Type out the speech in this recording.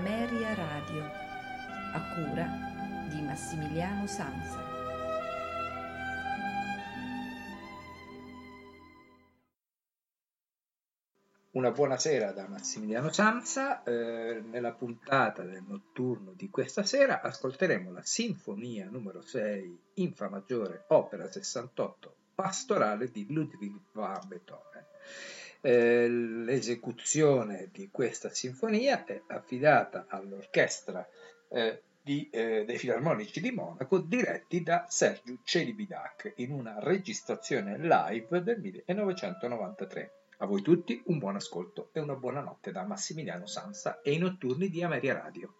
Ameria Radio, a cura di Massimiliano Sanza. Una buonasera da Massimiliano Sanza. Eh, nella puntata del notturno di questa sera ascolteremo la Sinfonia numero 6 in Fa maggiore, opera 68, pastorale di Ludwig van Beethoven. Eh, l'esecuzione di questa sinfonia è affidata all'orchestra eh, di, eh, dei Filarmonici di Monaco diretti da Sergio Celibidac in una registrazione live del 1993. A voi tutti un buon ascolto e una buona notte da Massimiliano Sansa e i notturni di Ameria Radio.